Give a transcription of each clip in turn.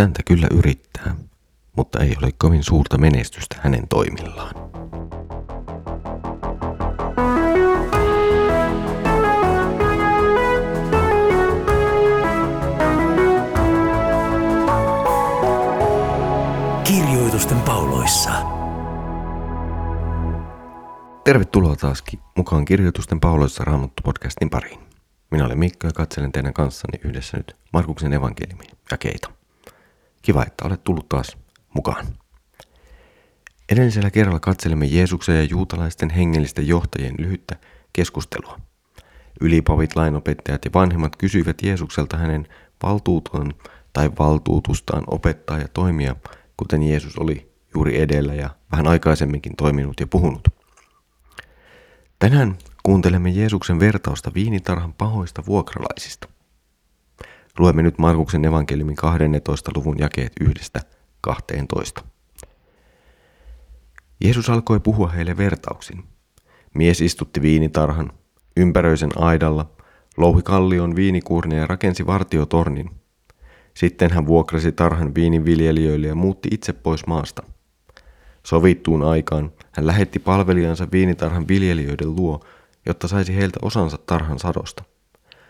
Häntä kyllä yrittää, mutta ei ole kovin suurta menestystä hänen toimillaan. Kirjoitusten pauloissa. Tervetuloa taas mukaan Kirjoitusten pauloissa Raamattu podcastin pariin. Minä olen Mikko ja katselen teidän kanssani yhdessä nyt Markuksen evankeliumia ja keita. Kiva, että olet tullut taas mukaan. Edellisellä kerralla katselimme Jeesuksen ja juutalaisten hengellisten johtajien lyhyttä keskustelua. Ylipavit, lainopettajat ja vanhemmat kysyivät Jeesukselta hänen valtuuton tai valtuutustaan opettaa ja toimia, kuten Jeesus oli juuri edellä ja vähän aikaisemminkin toiminut ja puhunut. Tänään kuuntelemme Jeesuksen vertausta viinitarhan pahoista vuokralaisista. Luemme nyt Markuksen evankeliumin 12. luvun jakeet yhdestä 12. Jeesus alkoi puhua heille vertauksin. Mies istutti viinitarhan, ympäröisen aidalla, louhi kallion viinikuurnia ja rakensi vartiotornin. Sitten hän vuokrasi tarhan viininviljelijöille ja muutti itse pois maasta. Sovittuun aikaan hän lähetti palvelijansa viinitarhan viljelijöiden luo, jotta saisi heiltä osansa tarhan sadosta.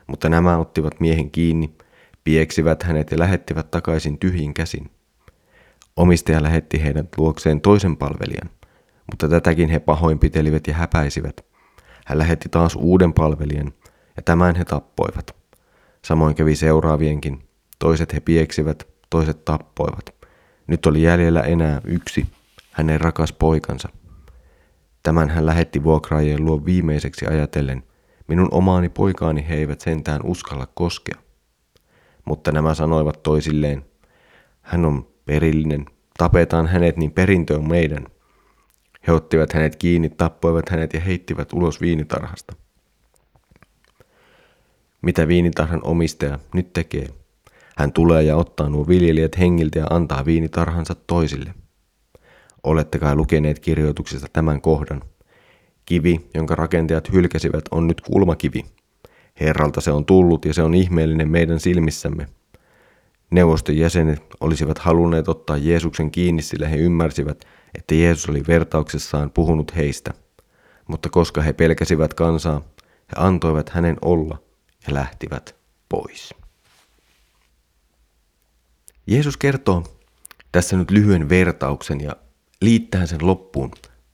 Mutta nämä ottivat miehen kiinni pieksivät hänet ja lähettivät takaisin tyhjin käsin. Omistaja lähetti heidät luokseen toisen palvelijan, mutta tätäkin he pahoinpitelivät ja häpäisivät. Hän lähetti taas uuden palvelijan, ja tämän he tappoivat. Samoin kävi seuraavienkin. Toiset he pieksivät, toiset tappoivat. Nyt oli jäljellä enää yksi, hänen rakas poikansa. Tämän hän lähetti vuokraajien luo viimeiseksi ajatellen, minun omaani poikaani he eivät sentään uskalla koskea mutta nämä sanoivat toisilleen, hän on perillinen, tapetaan hänet, niin perintö on meidän. He ottivat hänet kiinni, tappoivat hänet ja heittivät ulos viinitarhasta. Mitä viinitarhan omistaja nyt tekee? Hän tulee ja ottaa nuo viljelijät hengiltä ja antaa viinitarhansa toisille. Olette kai lukeneet kirjoituksesta tämän kohdan. Kivi, jonka rakentajat hylkäsivät, on nyt kulmakivi – Herralta se on tullut ja se on ihmeellinen meidän silmissämme. Neuvoston jäsenet olisivat halunneet ottaa Jeesuksen kiinni, sillä he ymmärsivät, että Jeesus oli vertauksessaan puhunut heistä. Mutta koska he pelkäsivät kansaa, he antoivat hänen olla ja lähtivät pois. Jeesus kertoo tässä nyt lyhyen vertauksen ja liittää sen loppuun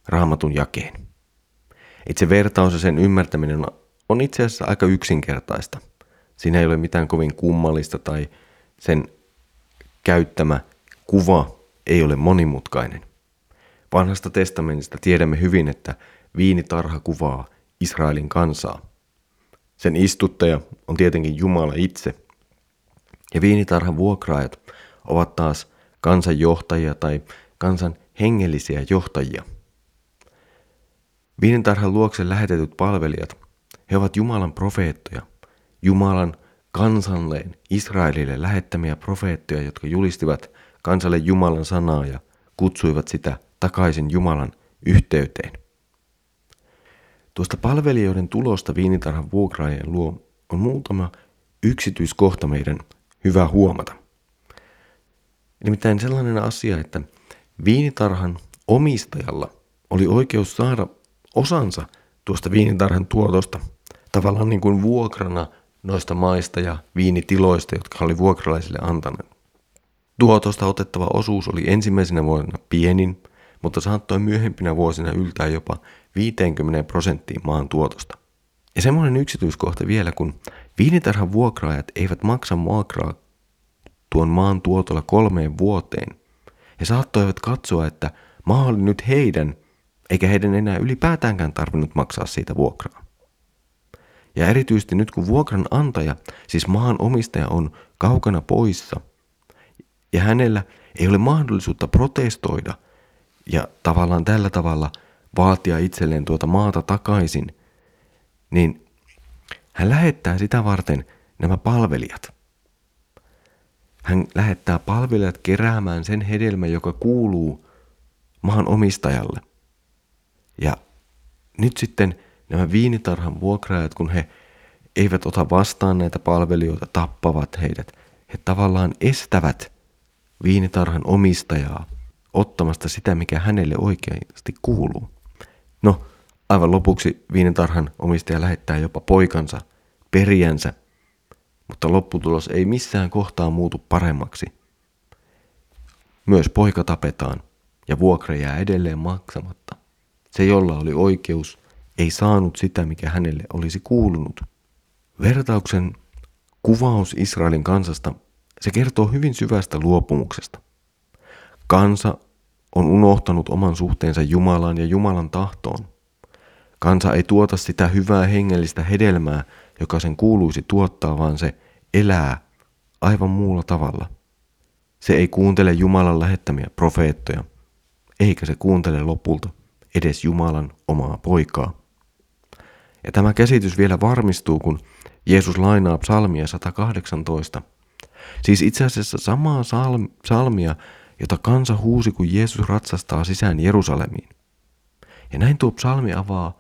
raamatun jakeen. Itse vertaus ja sen ymmärtäminen on on itse asiassa aika yksinkertaista. Siinä ei ole mitään kovin kummallista tai sen käyttämä kuva ei ole monimutkainen. Vanhasta testamentista tiedämme hyvin, että viinitarha kuvaa Israelin kansaa. Sen istuttaja on tietenkin Jumala itse. Ja viinitarhan vuokraajat ovat taas kansan johtajia tai kansan hengellisiä johtajia. Viinitarhan luokse lähetetyt palvelijat he ovat Jumalan profeettoja, Jumalan kansalleen, Israelille lähettämiä profeettoja, jotka julistivat kansalle Jumalan sanaa ja kutsuivat sitä takaisin Jumalan yhteyteen. Tuosta palvelijoiden tulosta viinitarhan vuokraajien luo on muutama yksityiskohta meidän hyvä huomata. Nimittäin sellainen asia, että viinitarhan omistajalla oli oikeus saada osansa tuosta viinitarhan tuotosta tavallaan niin kuin vuokrana noista maista ja viinitiloista, jotka oli vuokralaisille antaneet. Tuotosta otettava osuus oli ensimmäisenä vuonna pienin, mutta saattoi myöhempinä vuosina yltää jopa 50 prosenttiin maan tuotosta. Ja semmoinen yksityiskohta vielä, kun viinitarhan vuokraajat eivät maksa vuokraa tuon maan tuotolla kolmeen vuoteen. He saattoivat katsoa, että maa oli nyt heidän, eikä heidän enää ylipäätäänkään tarvinnut maksaa siitä vuokraa. Ja erityisesti nyt kun vuokranantaja, siis maan omistaja on kaukana poissa ja hänellä ei ole mahdollisuutta protestoida ja tavallaan tällä tavalla vaatia itselleen tuota maata takaisin, niin hän lähettää sitä varten nämä palvelijat. Hän lähettää palvelijat keräämään sen hedelmän, joka kuuluu maan omistajalle. Ja nyt sitten nämä viinitarhan vuokraajat, kun he eivät ota vastaan näitä palvelijoita, tappavat heidät. He tavallaan estävät viinitarhan omistajaa ottamasta sitä, mikä hänelle oikeasti kuuluu. No, aivan lopuksi viinitarhan omistaja lähettää jopa poikansa, perijänsä, mutta lopputulos ei missään kohtaa muutu paremmaksi. Myös poika tapetaan ja vuokra jää edelleen maksamatta. Se, jolla oli oikeus, ei saanut sitä, mikä hänelle olisi kuulunut. Vertauksen kuvaus Israelin kansasta, se kertoo hyvin syvästä luopumuksesta. Kansa on unohtanut oman suhteensa Jumalaan ja Jumalan tahtoon. Kansa ei tuota sitä hyvää hengellistä hedelmää, joka sen kuuluisi tuottaa, vaan se elää aivan muulla tavalla. Se ei kuuntele Jumalan lähettämiä profeettoja, eikä se kuuntele lopulta edes Jumalan omaa poikaa. Ja tämä käsitys vielä varmistuu, kun Jeesus lainaa psalmia 118. Siis itse asiassa samaa psalmia, jota kansa huusi, kun Jeesus ratsastaa sisään Jerusalemiin. Ja näin tuo psalmi avaa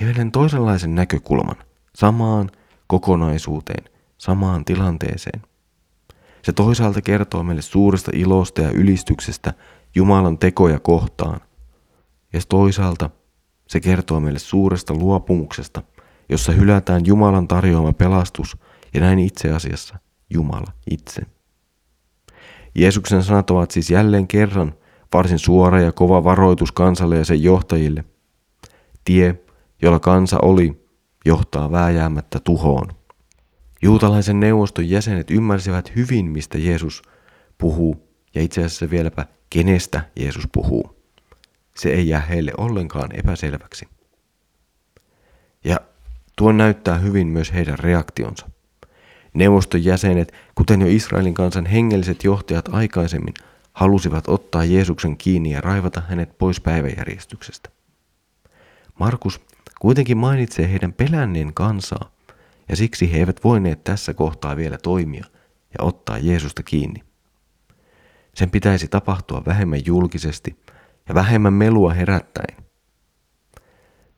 hivenen toisenlaisen näkökulman samaan kokonaisuuteen, samaan tilanteeseen. Se toisaalta kertoo meille suuresta ilosta ja ylistyksestä Jumalan tekoja kohtaan. Ja toisaalta se kertoo meille suuresta luopumuksesta, jossa hylätään Jumalan tarjoama pelastus ja näin itse asiassa Jumala itse. Jeesuksen sanat ovat siis jälleen kerran varsin suora ja kova varoitus kansalle ja sen johtajille. Tie, jolla kansa oli, johtaa vääjäämättä tuhoon. Juutalaisen neuvoston jäsenet ymmärsivät hyvin, mistä Jeesus puhuu, ja itse asiassa vieläpä kenestä Jeesus puhuu. Se ei jää heille ollenkaan epäselväksi. Ja tuo näyttää hyvin myös heidän reaktionsa. Neuvoston jäsenet, kuten jo Israelin kansan hengelliset johtajat aikaisemmin, halusivat ottaa Jeesuksen kiinni ja raivata hänet pois päiväjärjestyksestä. Markus kuitenkin mainitsee heidän pelänneen kansaa, ja siksi he eivät voineet tässä kohtaa vielä toimia ja ottaa Jeesusta kiinni. Sen pitäisi tapahtua vähemmän julkisesti ja vähemmän melua herättäen.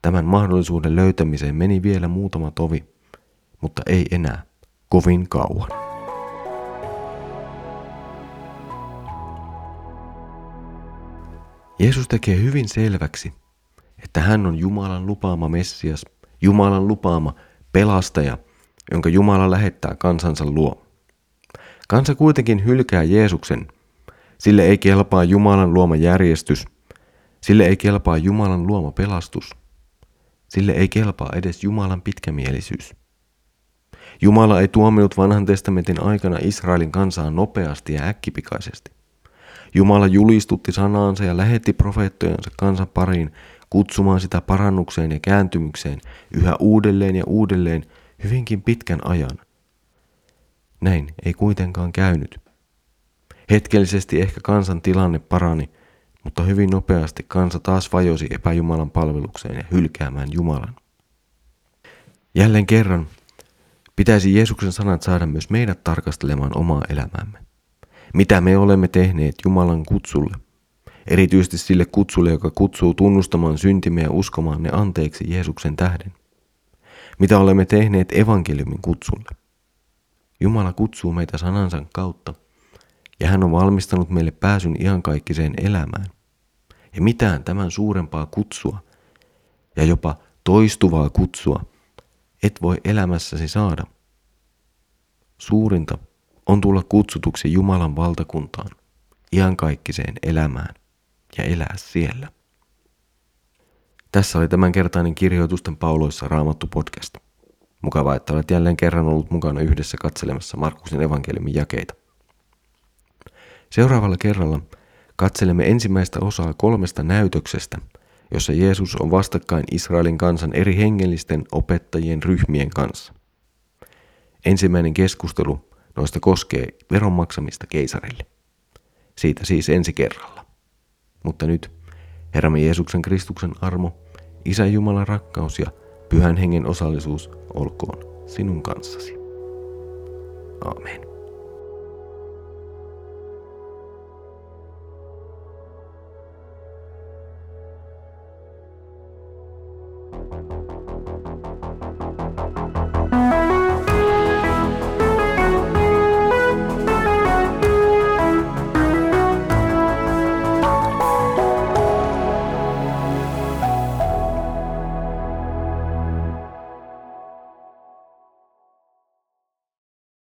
Tämän mahdollisuuden löytämiseen meni vielä muutama tovi, mutta ei enää kovin kauan. Jeesus tekee hyvin selväksi, että hän on Jumalan lupaama Messias, Jumalan lupaama pelastaja, jonka Jumala lähettää kansansa luo. Kansa kuitenkin hylkää Jeesuksen. Sille ei kelpaa Jumalan luoma järjestys. Sille ei kelpaa Jumalan luoma pelastus. Sille ei kelpaa edes Jumalan pitkämielisyys. Jumala ei tuominut vanhan testamentin aikana Israelin kansaa nopeasti ja äkkipikaisesti. Jumala julistutti sanaansa ja lähetti profeettojansa kansan pariin kutsumaan sitä parannukseen ja kääntymykseen yhä uudelleen ja uudelleen hyvinkin pitkän ajan. Näin ei kuitenkaan käynyt. Hetkellisesti ehkä kansan tilanne parani, mutta hyvin nopeasti kansa taas vajosi epäjumalan palvelukseen ja hylkäämään Jumalan. Jälleen kerran pitäisi Jeesuksen sanat saada myös meidät tarkastelemaan omaa elämäämme. Mitä me olemme tehneet Jumalan kutsulle? Erityisesti sille kutsulle, joka kutsuu tunnustamaan syntimme ja uskomaan ne anteeksi Jeesuksen tähden. Mitä olemme tehneet evankeliumin kutsulle? Jumala kutsuu meitä sanansa kautta, ja hän on valmistanut meille pääsyn iankaikkiseen elämään. Ja mitään tämän suurempaa kutsua, ja jopa toistuvaa kutsua, et voi elämässäsi saada. Suurinta on tulla kutsutuksi Jumalan valtakuntaan, iankaikkiseen elämään ja elää siellä. Tässä oli tämänkertainen kirjoitusten pauloissa raamattu podcast. Mukavaa, että olet jälleen kerran ollut mukana yhdessä katselemassa Markuksen evankeliumin jakeita. Seuraavalla kerralla katselemme ensimmäistä osaa kolmesta näytöksestä, jossa Jeesus on vastakkain Israelin kansan eri hengellisten opettajien ryhmien kanssa. Ensimmäinen keskustelu noista koskee veronmaksamista keisarille. Siitä siis ensi kerralla. Mutta nyt Herramme Jeesuksen Kristuksen armo, Isä Jumalan rakkaus ja Pyhän Hengen osallisuus olkoon sinun kanssasi. Amen.